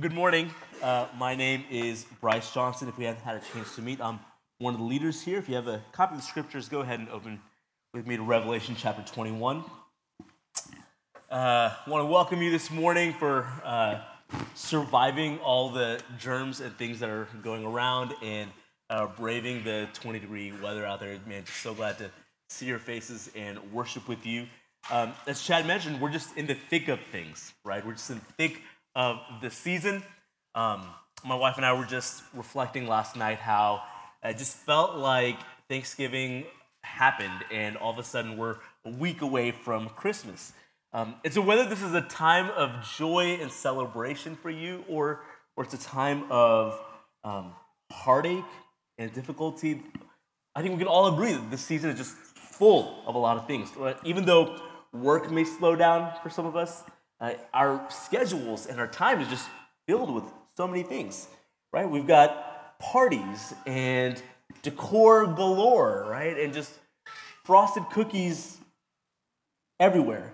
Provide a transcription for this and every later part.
Good morning. Uh, my name is Bryce Johnson. If we haven't had a chance to meet, I'm one of the leaders here. If you have a copy of the scriptures, go ahead and open with me to Revelation chapter 21. I uh, want to welcome you this morning for uh, surviving all the germs and things that are going around and uh, braving the 20 degree weather out there. Man, just so glad to see your faces and worship with you. Um, as Chad mentioned, we're just in the thick of things, right? We're just in the thick of the season. Um, my wife and I were just reflecting last night how it just felt like Thanksgiving happened, and all of a sudden we're a week away from Christmas. Um, and so, whether this is a time of joy and celebration for you, or or it's a time of um, heartache and difficulty, I think we can all agree that this season is just full of a lot of things. Even though work may slow down for some of us, uh, our schedules and our time is just filled with so many things, right? We've got parties and decor galore, right? And just frosted cookies everywhere.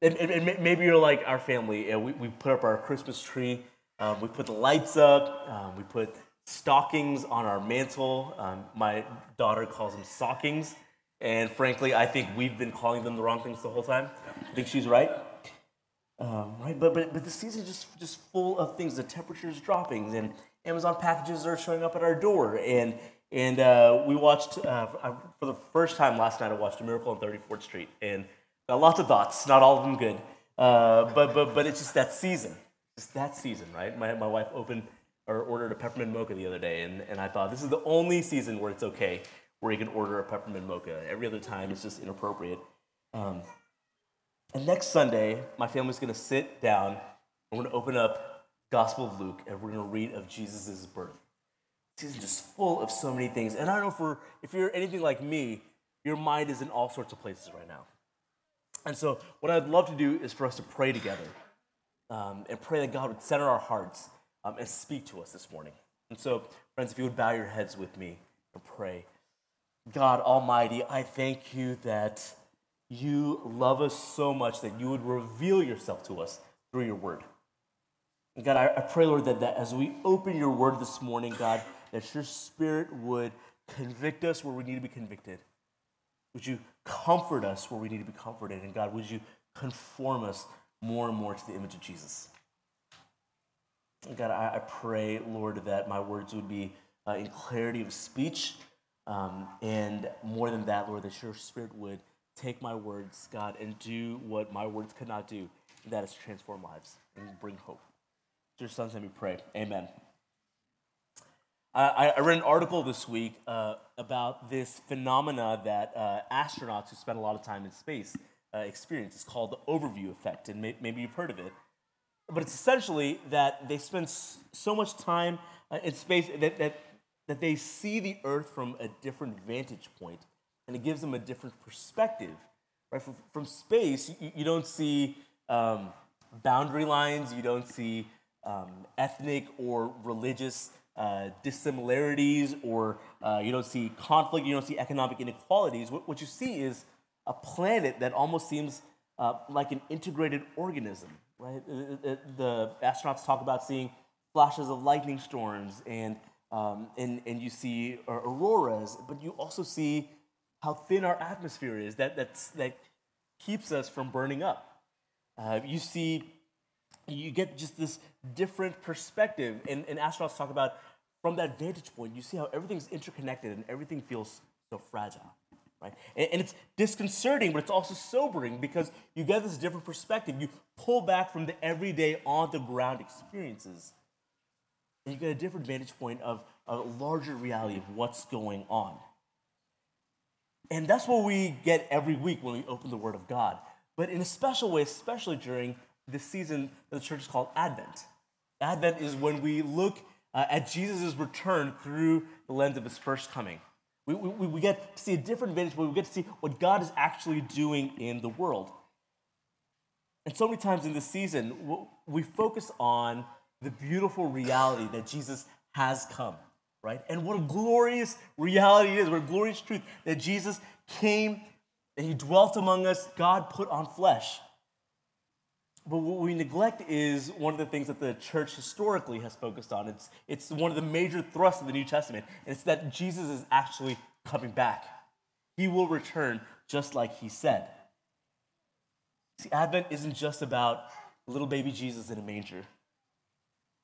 And, and, and maybe you're like our family. we, we put up our Christmas tree, um, we put the lights up, um, we put stockings on our mantel. Um, my daughter calls them stockings. And frankly, I think we've been calling them the wrong things the whole time. I think she's right. Um, right, but, but but the season is just just full of things. The temperature is dropping, and Amazon packages are showing up at our door. And and uh, we watched uh, for the first time last night. I watched A Miracle on 34th Street, and lots of thoughts. Not all of them good, uh, but but but it's just that season. Just that season, right? My my wife opened or ordered a peppermint mocha the other day, and, and I thought this is the only season where it's okay where you can order a peppermint mocha. Every other time it's just inappropriate. Um, and next Sunday, my family's going to sit down and we're going to open up Gospel of Luke and we're going to read of Jesus' birth. It's just full of so many things. And I don't know if, if you're anything like me, your mind is in all sorts of places right now. And so, what I'd love to do is for us to pray together um, and pray that God would center our hearts um, and speak to us this morning. And so, friends, if you would bow your heads with me and pray. God Almighty, I thank you that you love us so much that you would reveal yourself to us through your word. And God, I, I pray, Lord, that, that as we open your word this morning, God, that your spirit would convict us where we need to be convicted. Would you comfort us where we need to be comforted? And God, would you conform us more and more to the image of Jesus? And God, I, I pray, Lord, that my words would be uh, in clarity of speech. Um, and more than that, Lord, that your spirit would take my words, God, and do what my words could not do, and that is transform lives and bring hope. Your sons, let me pray. Amen. I, I read an article this week uh, about this phenomena that uh, astronauts who spend a lot of time in space uh, experience. It's called the overview effect, and may, maybe you've heard of it. But it's essentially that they spend so much time uh, in space that, that, that they see the Earth from a different vantage point and it gives them a different perspective. Right? From, from space, you, you, don't see um, boundary lines, you don't see um, ethnic or religious uh, dissimilarities, or uh, you don't see conflict, you don't see economic inequalities. What, what you see is a planet that almost seems uh, like an integrated organism. Right? The astronauts talk about seeing flashes of lightning storms and um, and, and you see auroras, but you also see how thin our atmosphere is that, that's, that keeps us from burning up. Uh, you see, you get just this different perspective. And, and astronauts talk about from that vantage point, you see how everything's interconnected and everything feels so fragile. Right? And, and it's disconcerting, but it's also sobering because you get this different perspective. You pull back from the everyday, on the ground experiences, and you get a different vantage point of a larger reality of what's going on. And that's what we get every week when we open the Word of God. But in a special way, especially during this season that the church is called Advent. Advent is when we look uh, at Jesus' return through the lens of his first coming. We, we, we get to see a different vantage point. We get to see what God is actually doing in the world. And so many times in this season, we focus on the beautiful reality that Jesus has come right? And what a glorious reality it is, what a glorious truth that Jesus came and he dwelt among us, God put on flesh. but what we neglect is one of the things that the church historically has focused on. It's, it's one of the major thrusts of the New Testament. And it's that Jesus is actually coming back. He will return just like he said. See, Advent isn't just about little baby Jesus in a manger.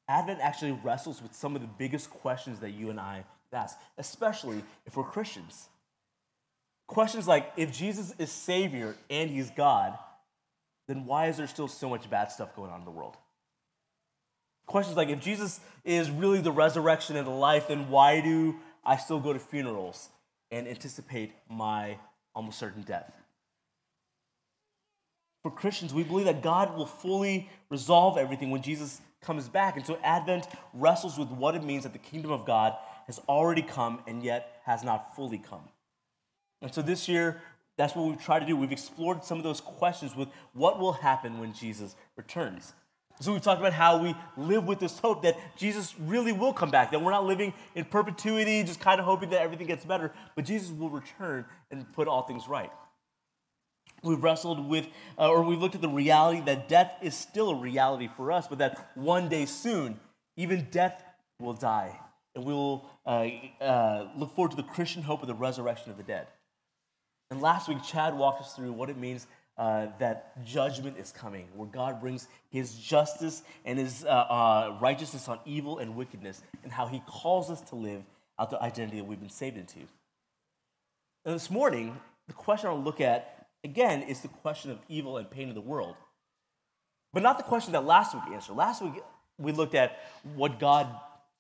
Advent actually wrestles with some of the biggest questions that you and I ask, especially if we're Christians. Questions like if Jesus is Savior and He's God, then why is there still so much bad stuff going on in the world? Questions like if Jesus is really the resurrection and the life, then why do I still go to funerals and anticipate my almost certain death? For Christians, we believe that God will fully resolve everything when Jesus comes back. And so Advent wrestles with what it means that the kingdom of God has already come and yet has not fully come. And so this year, that's what we've tried to do. We've explored some of those questions with what will happen when Jesus returns. So we've talked about how we live with this hope that Jesus really will come back, that we're not living in perpetuity, just kind of hoping that everything gets better, but Jesus will return and put all things right. We've wrestled with, uh, or we've looked at the reality that death is still a reality for us, but that one day soon, even death will die. And we will uh, uh, look forward to the Christian hope of the resurrection of the dead. And last week, Chad walked us through what it means uh, that judgment is coming, where God brings his justice and his uh, uh, righteousness on evil and wickedness, and how he calls us to live out the identity that we've been saved into. And this morning, the question I'll look at, again, is the question of evil and pain in the world. But not the question that last week answered. Last week, we looked at what God,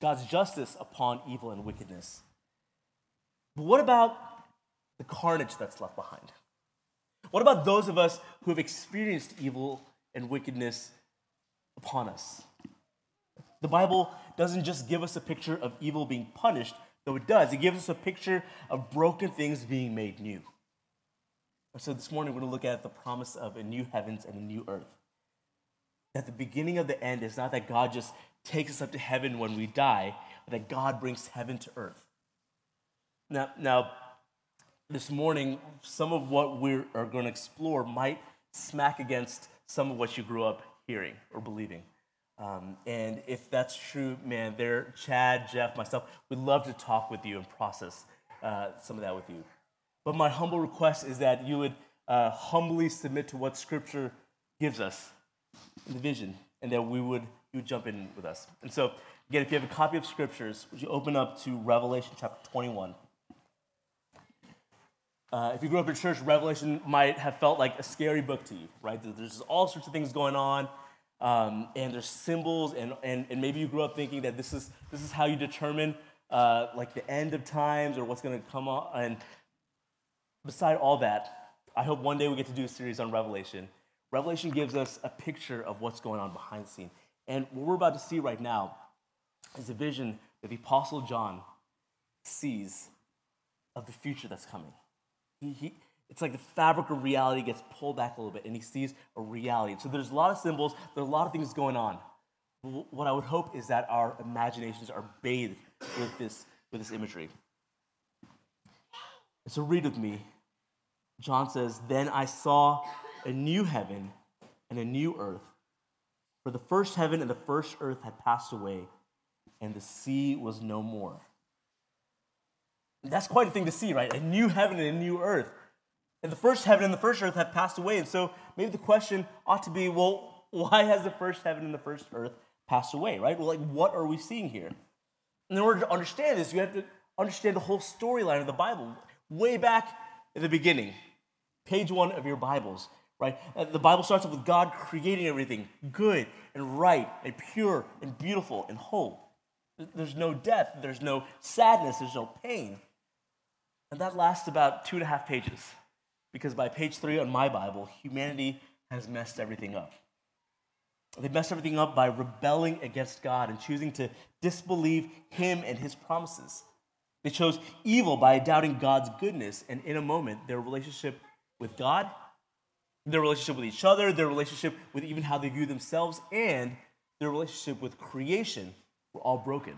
God's justice upon evil and wickedness. But what about the carnage that's left behind? What about those of us who have experienced evil and wickedness upon us? The Bible doesn't just give us a picture of evil being punished, though it does. It gives us a picture of broken things being made new. So this morning we're going to look at the promise of a new heavens and a new earth. That the beginning of the end is not that God just takes us up to heaven when we die, but that God brings heaven to earth. Now, now this morning, some of what we are going to explore might smack against some of what you grew up hearing or believing. Um, and if that's true, man, there, Chad, Jeff, myself, we'd love to talk with you and process uh, some of that with you. But my humble request is that you would uh, humbly submit to what Scripture gives us in the vision, and that we would you would jump in with us. And so, again, if you have a copy of Scriptures, would you open up to Revelation chapter 21? Uh, if you grew up in church, Revelation might have felt like a scary book to you, right? There's all sorts of things going on, um, and there's symbols, and, and, and maybe you grew up thinking that this is, this is how you determine uh, like the end of times or what's going to come on. And beside all that, I hope one day we get to do a series on Revelation. Revelation gives us a picture of what's going on behind the scene. And what we're about to see right now is a vision that the Apostle John sees of the future that's coming. He, he, it's like the fabric of reality gets pulled back a little bit and he sees a reality. So there's a lot of symbols, there's a lot of things going on. What I would hope is that our imaginations are bathed with this, with this imagery. So read with me. John says, Then I saw a new heaven and a new earth. For the first heaven and the first earth had passed away, and the sea was no more. That's quite a thing to see, right? A new heaven and a new earth. And the first heaven and the first earth have passed away. And so maybe the question ought to be well, why has the first heaven and the first earth passed away, right? Well, like, what are we seeing here? And in order to understand this, you have to understand the whole storyline of the Bible. Way back in the beginning, page one of your Bibles, right? Uh, the Bible starts off with God creating everything good and right and pure and beautiful and whole. There's no death, there's no sadness, there's no pain. And that lasts about two and a half pages, because by page three on my Bible, humanity has messed everything up. They messed everything up by rebelling against God and choosing to disbelieve Him and His promises. They chose evil by doubting God's goodness, and in a moment, their relationship with God, their relationship with each other, their relationship with even how they view themselves, and their relationship with creation were all broken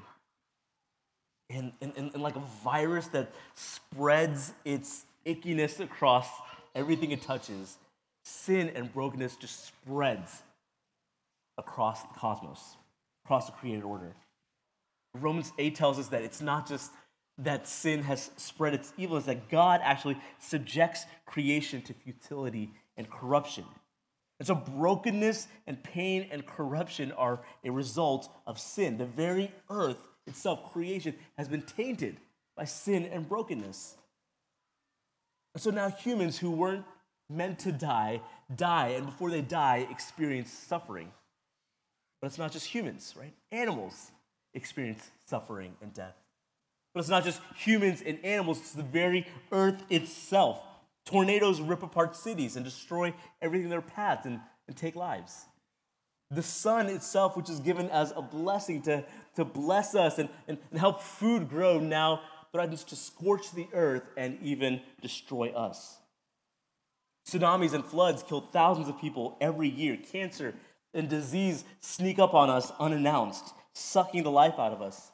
and, and, and, like a virus that spreads its ickiness across everything it touches, sin and brokenness just spreads across the cosmos, across the created order. Romans 8 tells us that it's not just that sin has spread its evil, is that God actually subjects creation to futility and corruption. And so brokenness and pain and corruption are a result of sin. The very earth itself, creation, has been tainted by sin and brokenness. And so now humans who weren't meant to die, die, and before they die, experience suffering. But it's not just humans, right? Animals experience suffering and death. But it's not just humans and animals, it's the very earth itself. Tornadoes rip apart cities and destroy everything in their path and, and take lives. The sun itself, which is given as a blessing to, to bless us and, and, and help food grow, now threatens to scorch the earth and even destroy us. Tsunamis and floods kill thousands of people every year. Cancer and disease sneak up on us unannounced, sucking the life out of us.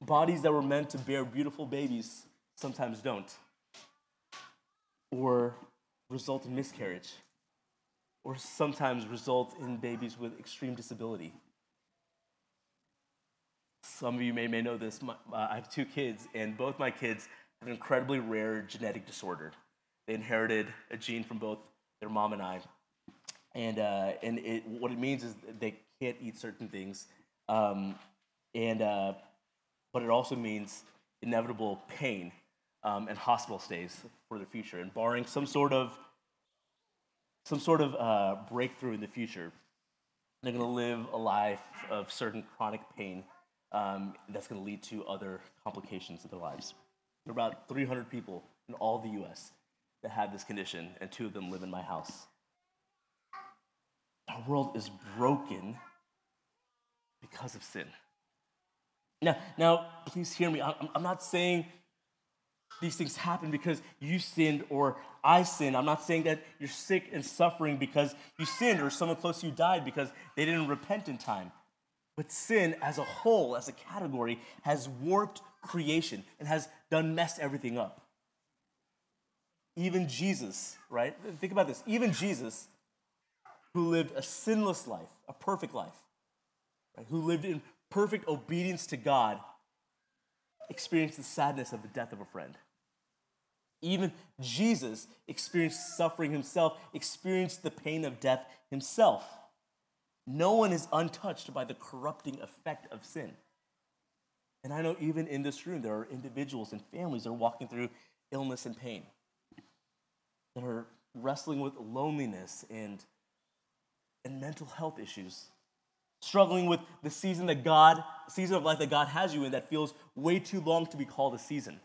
Bodies that were meant to bear beautiful babies sometimes don't, or result in miscarriage, or sometimes result in babies with extreme disability. Some of you may, may know this. My, uh, I have two kids, and both my kids have an incredibly rare genetic disorder. They inherited a gene from both their mom and I. And, uh, and it, what it means is they can't eat certain things. Um, and, uh, but it also means inevitable pain um, and hospital stays for the future. And barring some sort of, some sort of uh, breakthrough in the future, they're going to live a life of certain chronic pain um, that's going to lead to other complications in their lives. There are about 300 people in all the US that have this condition, and two of them live in my house. Our world is broken because of sin. Now, now please hear me. I'm, I'm not saying these things happen because you sinned or I sinned. I'm not saying that you're sick and suffering because you sinned or someone close to you died because they didn't repent in time. But sin as a whole, as a category, has warped creation and has done messed everything up. Even Jesus, right? Think about this. Even Jesus, who lived a sinless life, a perfect life, right? who lived in perfect obedience to God, experienced the sadness of the death of a friend. Even Jesus experienced suffering himself, experienced the pain of death himself. No one is untouched by the corrupting effect of sin. And I know even in this room, there are individuals and families that are walking through illness and pain, that are wrestling with loneliness and, and mental health issues, struggling with the season that God, season of life that God has you in that feels way too long to be called a season,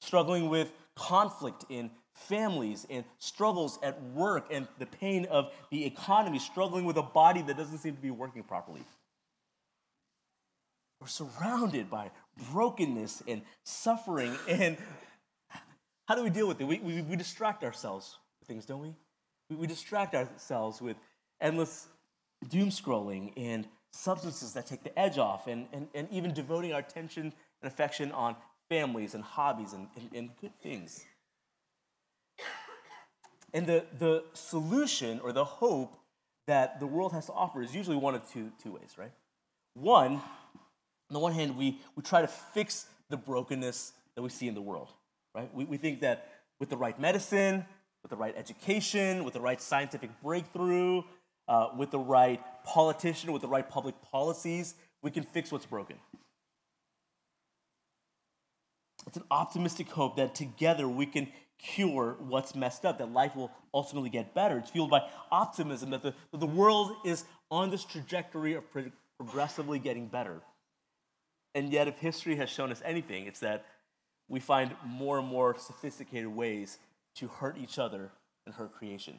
struggling with conflict in families and struggles at work and the pain of the economy, struggling with a body that doesn't seem to be working properly. We're surrounded by brokenness and suffering. And how do we deal with it? We, we, we distract ourselves with things, don't we? we? We distract ourselves with endless doom scrolling and substances that take the edge off, and, and, and even devoting our attention and affection on families and hobbies and, and, and good things. And the, the solution or the hope that the world has to offer is usually one of two, two ways, right? One, on the one hand, we, we try to fix the brokenness that we see in the world, right? We, we think that with the right medicine, with the right education, with the right scientific breakthrough, uh, with the right politician, with the right public policies, we can fix what's broken. It's an optimistic hope that together we can cure what's messed up, that life will ultimately get better. It's fueled by optimism that the, that the world is on this trajectory of progressively getting better. And yet, if history has shown us anything, it's that we find more and more sophisticated ways to hurt each other and hurt creation.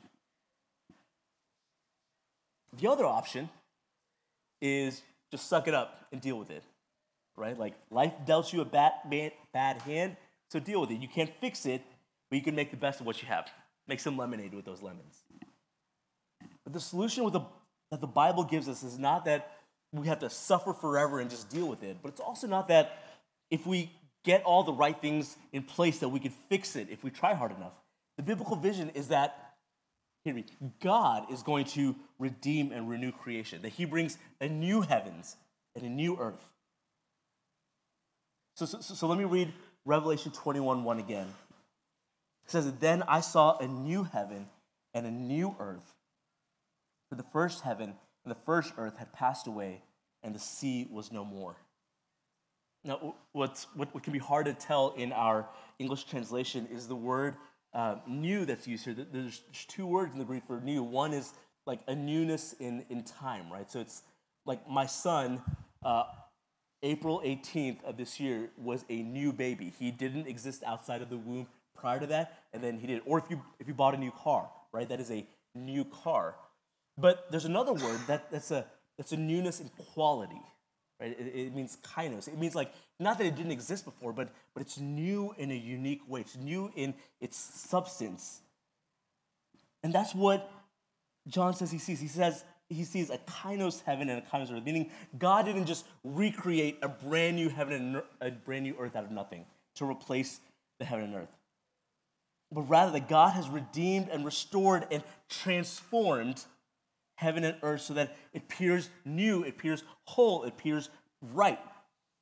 The other option is just suck it up and deal with it, right? Like life dealt you a bad, bad, bad hand, so deal with it. You can't fix it, but you can make the best of what you have. Make some lemonade with those lemons. But the solution the, that the Bible gives us is not that we have to suffer forever and just deal with it, but it's also not that if we get all the right things in place that we can fix it if we try hard enough. The biblical vision is that hear me, God is going to redeem and renew creation, that He brings a new heavens and a new earth. So, so, so let me read Revelation 21 1 again. It says, Then I saw a new heaven and a new earth. For the first heaven and the first earth had passed away, and the sea was no more. Now, what's, what, what can be hard to tell in our English translation is the word uh, new that's used here. There's two words in the Greek for new. One is like a newness in, in time, right? So it's like my son, uh, April 18th of this year, was a new baby. He didn't exist outside of the womb prior to that, and then he did. Or if you, if you bought a new car, right? That is a new car. But there's another word that, that's, a, that's a newness in quality, right? It, it, means kainos. It means like, not that it didn't exist before, but, but it's new in a unique way. It's new in its substance. And that's what John says he sees. He says he sees a kainos heaven and a kainos earth, meaning God didn't just recreate a brand new heaven and a brand new earth out of nothing to replace the heaven and earth. But rather that God has redeemed and restored and transformed heaven and earth so that it appears new, it appears whole, it appears right.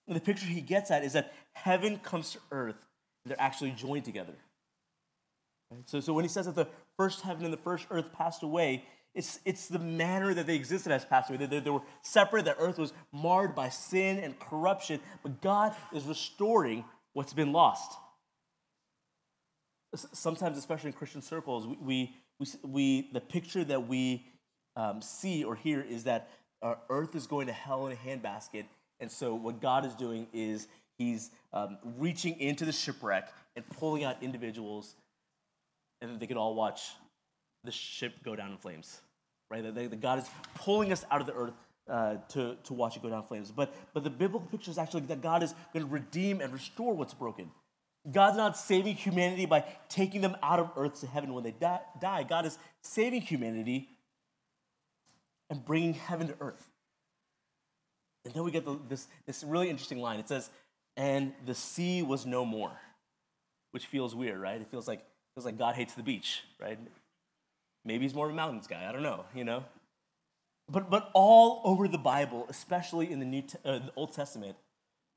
And the picture he gets at is that heaven comes to earth they're actually joined together. Right? So, so when he says that the first heaven and the first earth passed away, it's, it's the manner that they existed as passed away. They, they, they were separate, the earth was marred by sin and corruption, but God is restoring what's been lost. Sometimes, especially in Christian circles, we, we, we, we the picture that we um, see or hear is that our earth is going to hell in a handbasket. And so, what God is doing is He's um, reaching into the shipwreck and pulling out individuals, and then they can all watch the ship go down in flames. Right? That, that God is pulling us out of the earth uh, to, to watch it go down in flames. But, but the biblical picture is actually that God is going to redeem and restore what's broken. God's not saving humanity by taking them out of earth to heaven when they die. God is saving humanity and bringing heaven to earth. And then we get the, this, this really interesting line. It says, and the sea was no more, which feels weird, right? It feels like, feels like God hates the beach, right? Maybe he's more of a mountains guy. I don't know, you know? But, but all over the Bible, especially in the, New uh, the Old Testament,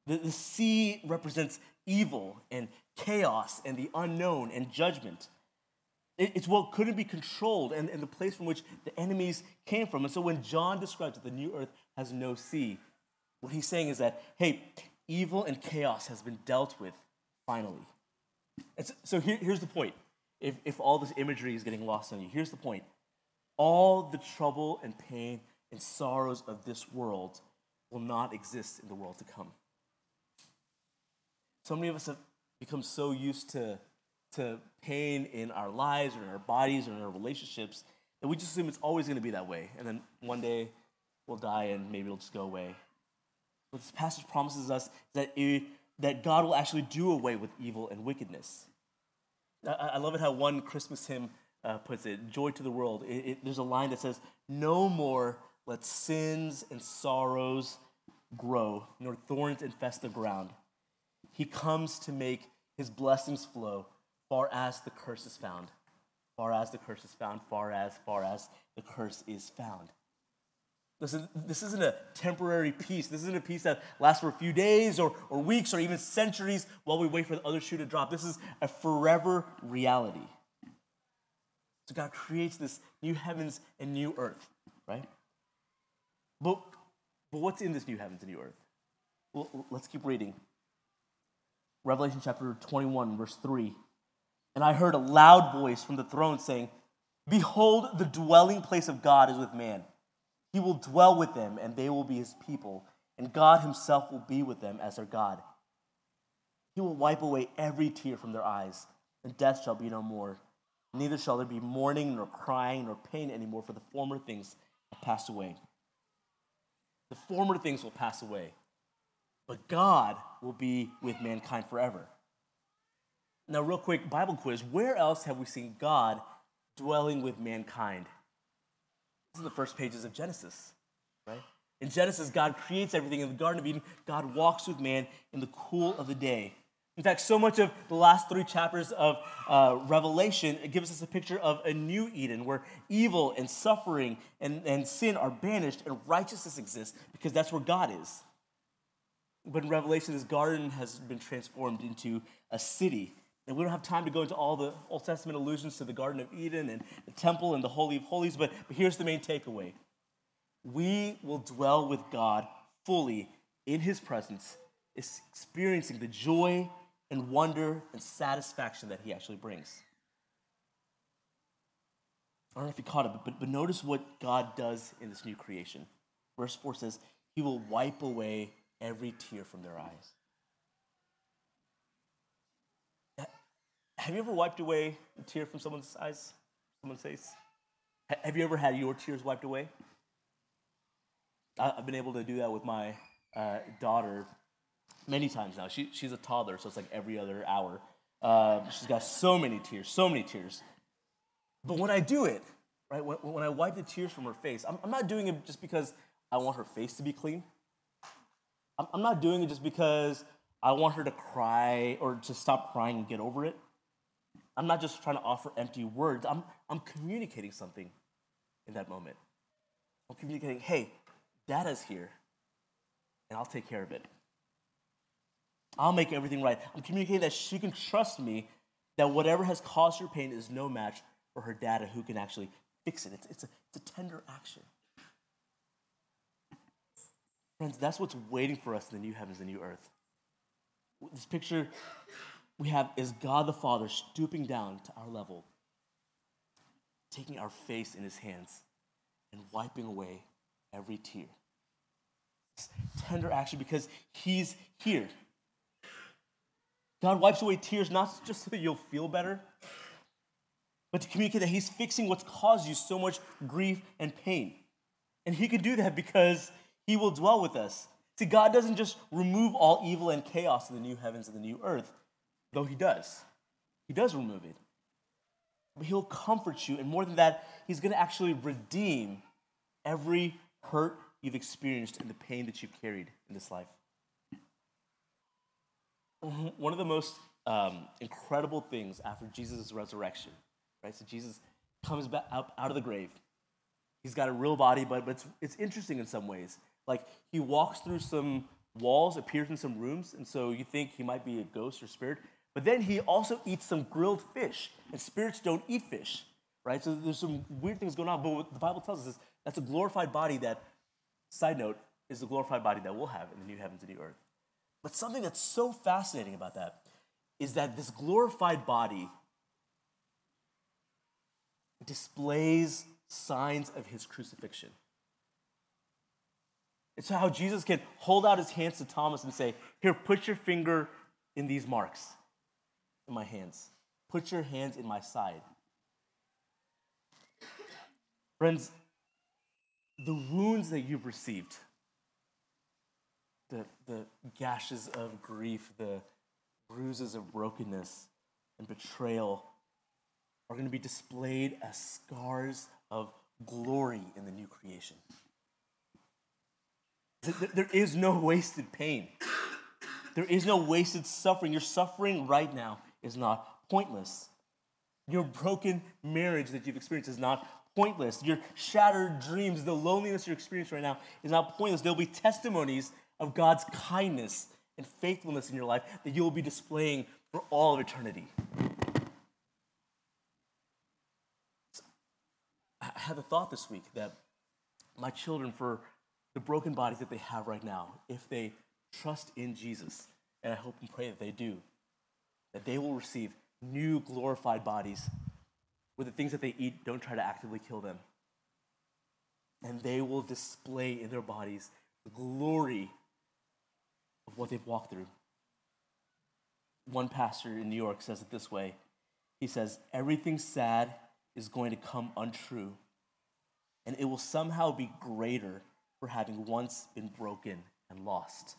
the, the sea represents evil and chaos and the unknown and judgment. It's what couldn't be controlled and, and the place from which the enemies came from. And so when John describes that the new earth has no sea, what he's saying is that, hey, evil and chaos has been dealt with finally. And so, here, here's the point. If, if all this imagery is getting lost on you, here's the point. All the trouble and pain and sorrows of this world will not exist in the world to come. So many of us have become so used to to pain in our lives or in our bodies or in our relationships that we just assume it's always going to be that way. And then one day we'll die and maybe it'll just go away. What this passage promises us is that, it, that God will actually do away with evil and wickedness. I, I love it how one Christmas hymn uh, puts it Joy to the world. It, it, there's a line that says, No more let sins and sorrows grow, nor thorns infest the ground. He comes to make his blessings flow far as the curse is found. Far as the curse is found, far as, far as the curse is found. Listen, this isn't a temporary peace. This isn't a peace that lasts for a few days or, or weeks or even centuries while we wait for the other shoe to drop. This is a forever reality. So God creates this new heavens and new earth, right? But, but what's in this new heavens and new earth? Well, let's keep reading. Revelation chapter 21, verse 3 and I heard a loud voice from the throne saying, Behold, the dwelling place of God is with man. He will dwell with them, and they will be his people, and God himself will be with them as their God. He will wipe away every tear from their eyes, and death shall be no more. Neither shall there be mourning, nor crying, nor pain anymore, for the former things have passed away. The former things will pass away, but God will be with mankind forever. Now, real quick, Bible quiz. Where else have we seen God dwelling with mankind? This is the first pages of Genesis, right? In Genesis, God creates everything in the Garden of Eden. God walks with man in the cool of the day. In fact, so much of the last three chapters of uh, Revelation gives us a picture of a new Eden where evil and suffering and, and sin are banished and righteousness exists because that's where God is. But in Revelation, this garden has been transformed into a city. And we don't have time to go into all the Old Testament allusions to the Garden of Eden and the temple and the Holy of Holies, but, but here's the main takeaway we will dwell with God fully in his presence, experiencing the joy and wonder and satisfaction that he actually brings. I don't know if you caught it, but, but notice what God does in this new creation. Verse 4 says, He will wipe away every tear from their eyes. Have you ever wiped away a tear from someone's eyes, someone's face? Have you ever had your tears wiped away? I've been able to do that with my uh, daughter many times now. She, she's a toddler, so it's like every other hour. Uh, she's got so many tears, so many tears. But when I do it, right, when, when I wipe the tears from her face, I'm, I'm, not doing it just because I want her face to be clean. I'm, I'm not doing it just because I want her to cry or to stop crying and get over it. I'm not just trying to offer empty words. I'm, I'm communicating something in that moment. I'm communicating, hey, data's here, and I'll take care of it. I'll make everything right. I'm communicating that she can trust me that whatever has caused her pain is no match for her data who can actually fix it. It's, it's, a, it's a tender action. Friends, that's what's waiting for us in the new heavens and new earth. This picture we have is God the Father stooping down to our level, taking our face in his hands, and wiping away every tear. It's tender action because he's here. God wipes away tears not just so that you'll feel better, but to communicate that He's fixing what's caused you so much grief and pain. And He can do that because He will dwell with us. See, God doesn't just remove all evil and chaos in the new heavens and the new earth, though He does. He does remove it. But He'll comfort you, and more than that, He's going to actually redeem every hurt you've experienced and the pain that you've carried in this life. One of the most um, incredible things after Jesus' resurrection, right? So Jesus comes back up out of the grave. He's got a real body, but, but it's, it's interesting in some ways. Like he walks through some walls, appears in some rooms, and so you think he might be a ghost or spirit. But then he also eats some grilled fish, and spirits don't eat fish, right? So there's some weird things going on. But what the Bible tells us is that's a glorified body that, side note, is the glorified body that we'll have in the new heavens and new earth. But something that's so fascinating about that is that this glorified body displays signs of his crucifixion. It's how Jesus can hold out his hands to Thomas and say, Here, put your finger in these marks in my hands. Put your hands in my side. Friends, the wounds that you've received, the, the gashes of grief, the bruises of brokenness and betrayal are going to be displayed as scars of glory in the new creation. There is no wasted pain. There is no wasted suffering. You're suffering right now is not pointless. Your broken marriage that you've experienced is not pointless. Your shattered dreams, the loneliness you're experiencing right now is not pointless. There'll be testimonies of God's kindness and faithfulness in your life that you will be displaying for all of eternity. I had a thought this week that my children, for the broken bodies that they have right now, if they trust in Jesus, and I hope and pray that they do, that they will receive new glorified bodies where the things that they eat don't try to actively kill them. And they will display in their bodies the glory of what they've walked through. One pastor in New York says it this way He says, Everything sad is going to come untrue, and it will somehow be greater for having once been broken and lost.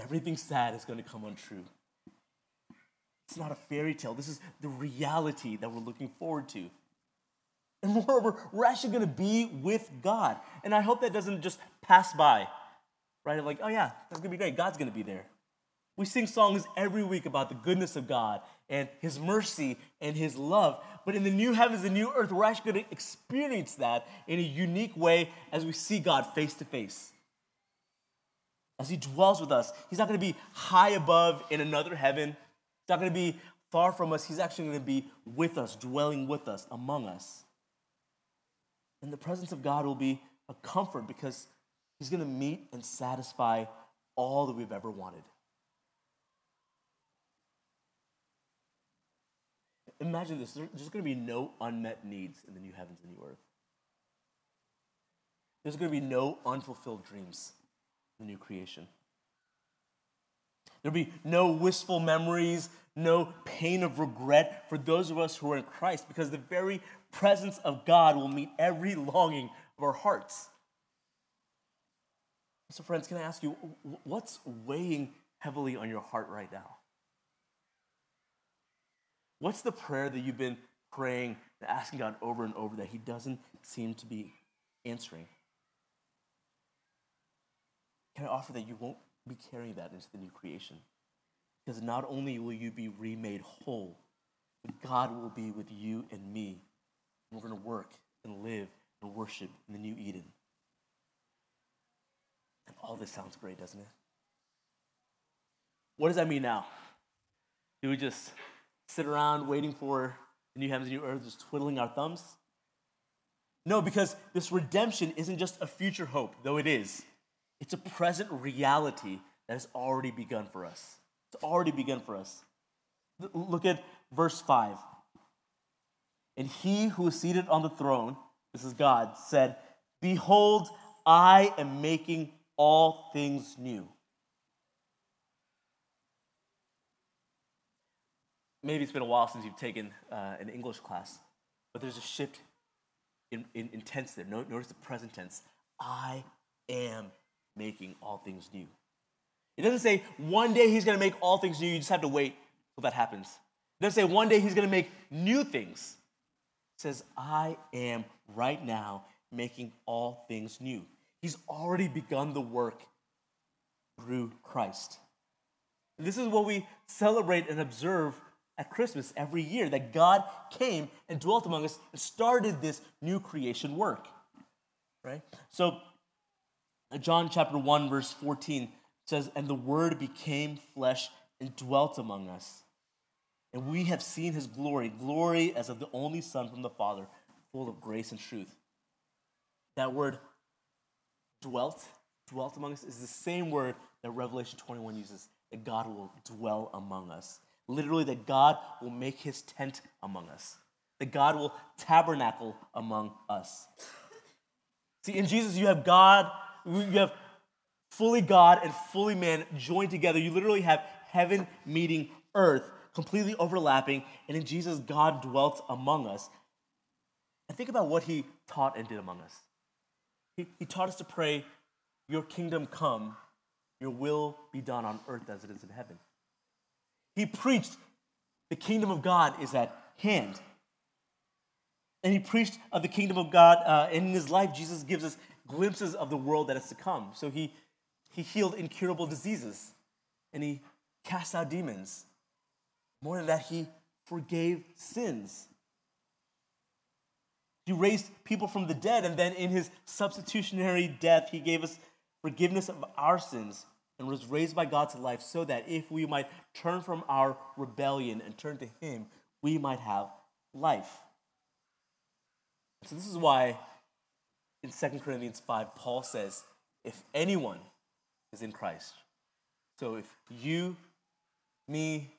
Everything sad is going to come untrue. It's not a fairy tale. This is the reality that we're looking forward to. And moreover, we're actually going to be with God. And I hope that doesn't just pass by right? Like, oh yeah, that's gonna be great. God's gonna be there. We sing songs every week about the goodness of God and His mercy and His love. But in the new heavens and new earth, we're actually going to experience that in a unique way as we see God face to face. As He dwells with us, He's not going to be high above in another heaven. He's not going to be far from us. He's actually going to be with us, dwelling with us, among us. And the presence of God will be a comfort because He's going to meet and satisfy all that we've ever wanted. Imagine this there's going to be no unmet needs in the new heavens and new earth. There's going to be no unfulfilled dreams the new creation. There'll be no wistful memories, no pain of regret for those of us who are in Christ, because the very presence of God will meet every longing of our hearts. So, friends, can I ask you, what's weighing heavily on your heart right now? What's the prayer that you've been praying and asking God over and over that He doesn't seem to be answering? Can I offer that you won't be carrying that into the new creation? Because not only will you be remade whole, but God will be with you and me. And we're going to work and live and worship in the new Eden. And all this sounds great, doesn't it? What does that mean now? Do we just sit around waiting for the new heavens and new earth, just twiddling our thumbs? No, because this redemption isn't just a future hope, though it is. It's a present reality that has already begun for us. It's already begun for us. Look at verse 5. And he who is seated on the throne, this is God, said, Behold, I am making all things new. maybe it's been a while since you've taken uh, an English class, but there's a shift in, in, in tense there. Notice the present tense. I am making all things new. It doesn't say one day he's going to make all things new. You just have to wait till that happens. It doesn't say one day he's going to make new things. It says, I am right now making all things new. He's already begun the work through Christ. And this is what we celebrate and observe at Christmas every year that God came and dwelt among us and started this new creation work. Right? So, John chapter 1, verse 14 says, And the Word became flesh and dwelt among us. And we have seen his glory, glory as of the only Son from the Father, full of grace and truth. That word dwelt, dwelt among us, is the same word that Revelation 21 uses, that God will dwell among us. Literally, that God will make his tent among us, that God will tabernacle among us. See, in Jesus, you have God, you have fully God and fully man joined together. You literally have heaven meeting earth, completely overlapping. And in Jesus, God dwelt among us. And think about what he taught and did among us. He, he taught us to pray, Your kingdom come, your will be done on earth as it is in heaven. He preached the kingdom of God is at hand. And he preached of the kingdom of God. Uh, and in his life, Jesus gives us glimpses of the world that is to come. So he, he healed incurable diseases and he cast out demons. More than that, he forgave sins. He raised people from the dead, and then in his substitutionary death, he gave us forgiveness of our sins and was raised by God to life so that if we might turn from our rebellion and turn to Him, we might have life. So, this is why in 2 Corinthians 5, Paul says, if anyone is in Christ, so if you, me,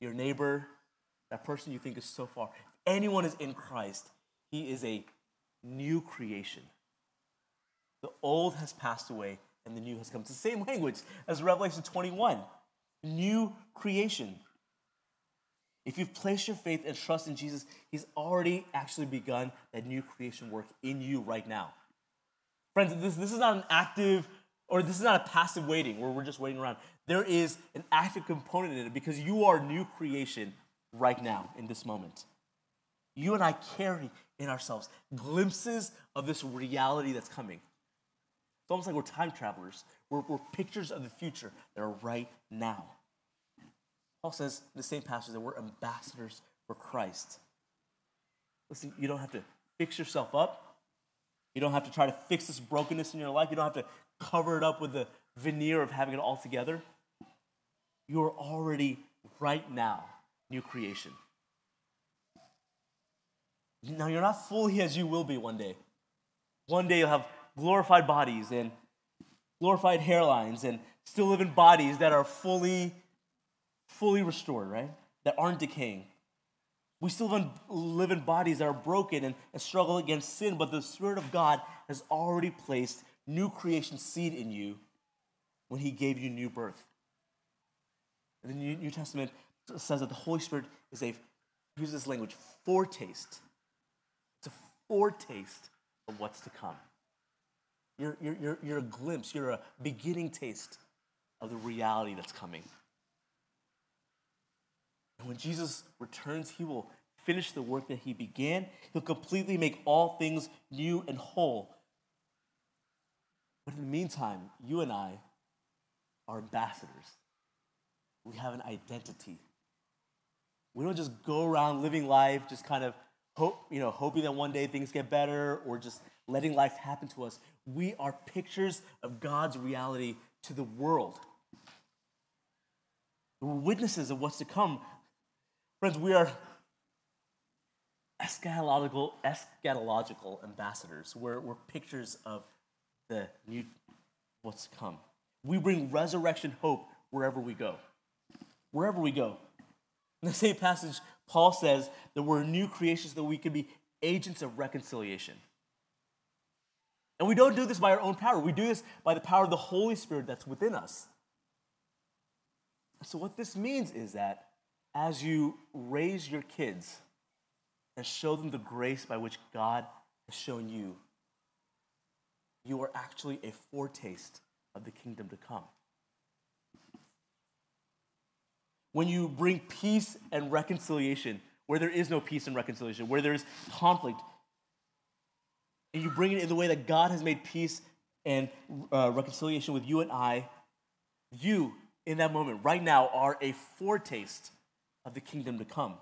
your neighbor, that person you think is so far, if anyone is in Christ, he is a new creation. The old has passed away and the new has come. It's the same language as Revelation 21 new creation. If you've placed your faith and trust in Jesus, He's already actually begun that new creation work in you right now. Friends, this, this is not an active or this is not a passive waiting where we're just waiting around. There is an active component in it because you are new creation right now in this moment. You and I carry in ourselves glimpses of this reality that's coming. It's almost like we're time travelers. We're, we're pictures of the future that are right now. Paul says the same passage that we're ambassadors for Christ. Listen, you don't have to fix yourself up. You don't have to try to fix this brokenness in your life. You don't have to cover it up with the veneer of having it all together. You are already, right now, new creation. Now, you're not fully as you will be one day. One day you'll have glorified bodies and glorified hairlines and still live in bodies that are fully, fully restored, right? That aren't decaying. We still live in bodies that are broken and, and struggle against sin, but the Spirit of God has already placed new creation seed in you when He gave you new birth. And the New, Testament says that the Holy Spirit is a, uses this language, foretaste. It's a foretaste of what's to come. You're, you're, you're, you're a glimpse, you're a beginning taste of the reality that's coming. And when Jesus returns, he will finish the work that he began. He'll completely make all things new and whole. But in the meantime, you and I are ambassadors. We have an identity. We don't just go around living life just kind of hope, you know, hoping that one day things get better or just letting life happen to us. We are pictures of God's reality to the world. We're witnesses of what's to come. Friends, we are eschatological, eschatological ambassadors. We're, we're pictures of the new what's to come. We bring resurrection hope wherever we go. Wherever we go. In the same passage, Paul says that we're new creations, that we can be agents of reconciliation. And we don't do this by our own power. We do this by the power of the Holy Spirit that's within us. So, what this means is that as you raise your kids and show them the grace by which God has shown you, you are actually a foretaste of the kingdom to come. When you bring peace and reconciliation where there is no peace and reconciliation, where there is conflict, and you bring it in the way that God has made peace and uh, reconciliation with you and I, you in that moment, right now, are a foretaste of the kingdom to come.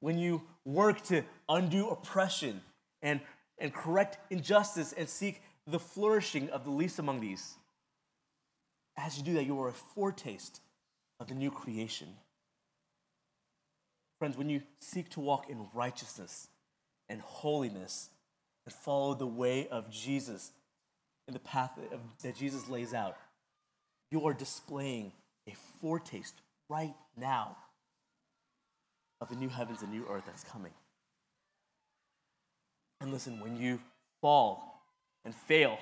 When you work to undo oppression and, and correct injustice and seek the flourishing of the least among these, as you do that, you are a foretaste of the new creation. Friends, when you seek to walk in righteousness and holiness and follow the way of Jesus in the path of, that Jesus lays out, you are displaying a foretaste right now of the new heavens and new earth that's coming. And listen, when you fall and fail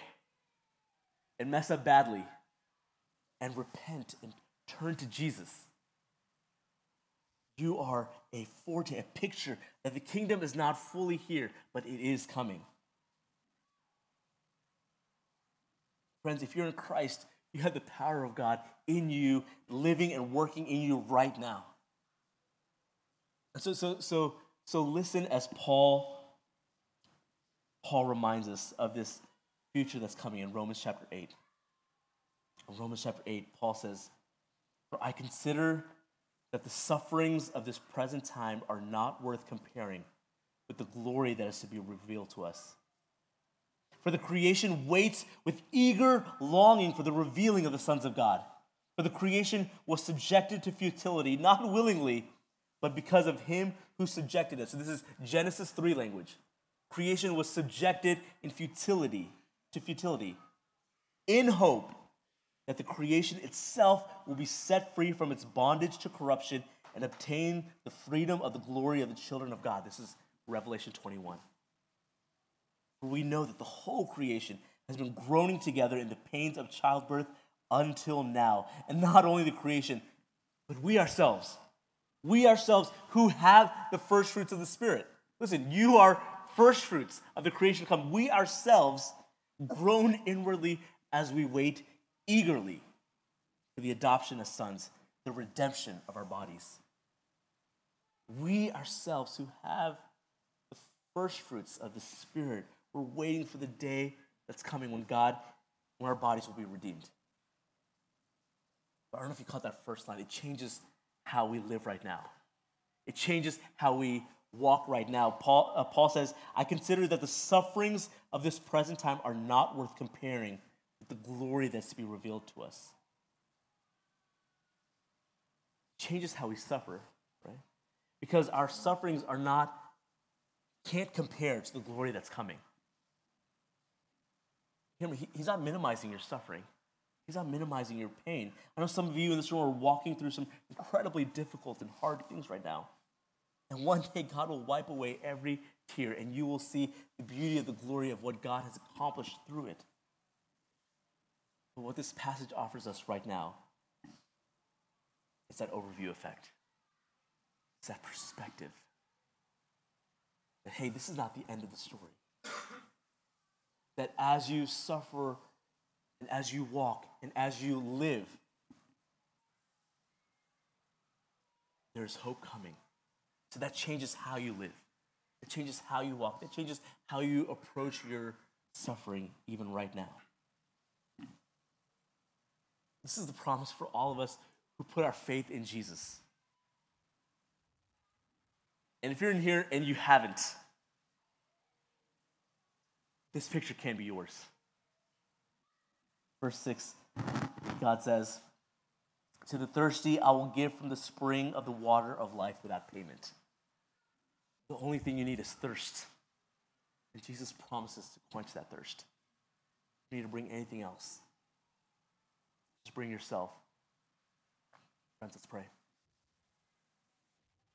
and mess up badly and repent and turn to Jesus, you are a forte, a picture that the kingdom is not fully here, but it is coming. Friends, if you're in Christ, you have the power of God in you, living and working in you right now. So, so, so, so listen as Paul, Paul reminds us of this future that's coming in Romans chapter 8. In Romans chapter 8, Paul says, For I consider that the sufferings of this present time are not worth comparing with the glory that is to be revealed to us. For the creation waits with eager longing for the revealing of the sons of God. For the creation was subjected to futility, not willingly, but because of him who subjected it. So this is Genesis 3 language. Creation was subjected in futility, to futility, in hope that the creation itself will be set free from its bondage to corruption and obtain the freedom of the glory of the children of God. This is Revelation 21. For we know that the whole creation has been groaning together in the pains of childbirth until now. And not only the creation, but we ourselves. We ourselves who have the first fruits of the Spirit. Listen, you are first fruits of the creation to come. We ourselves groan inwardly as we wait eagerly for the adoption as sons, the redemption of our bodies. We ourselves who have the first fruits of the Spirit we're waiting for the day that's coming when God, when our bodies will be redeemed. But I don't know if you caught that first line. It changes how we live right now. It changes how we walk right now. Paul, uh, Paul says, I consider that the sufferings of this present time are not worth comparing with the glory that's to be revealed to us. It changes how we suffer, right? Because our sufferings are not, can't compare to the glory that's coming. He's not minimizing your suffering. He's not minimizing your pain. I know some of you in this room are walking through some incredibly difficult and hard things right now. And one day, God will wipe away every tear, and you will see the beauty of the glory of what God has accomplished through it. But what this passage offers us right now is that overview effect, it's that perspective that, hey, this is not the end of the story. That as you suffer and as you walk and as you live, there's hope coming. So that changes how you live. It changes how you walk. It changes how you approach your suffering, even right now. This is the promise for all of us who put our faith in Jesus. And if you're in here and you haven't, this picture can be yours. Verse 6, God says, To the thirsty, I will give from the spring of the water of life without payment. The only thing you need is thirst. And Jesus promises to quench that thirst. You need to bring anything else. Just bring yourself. Friends, let's pray.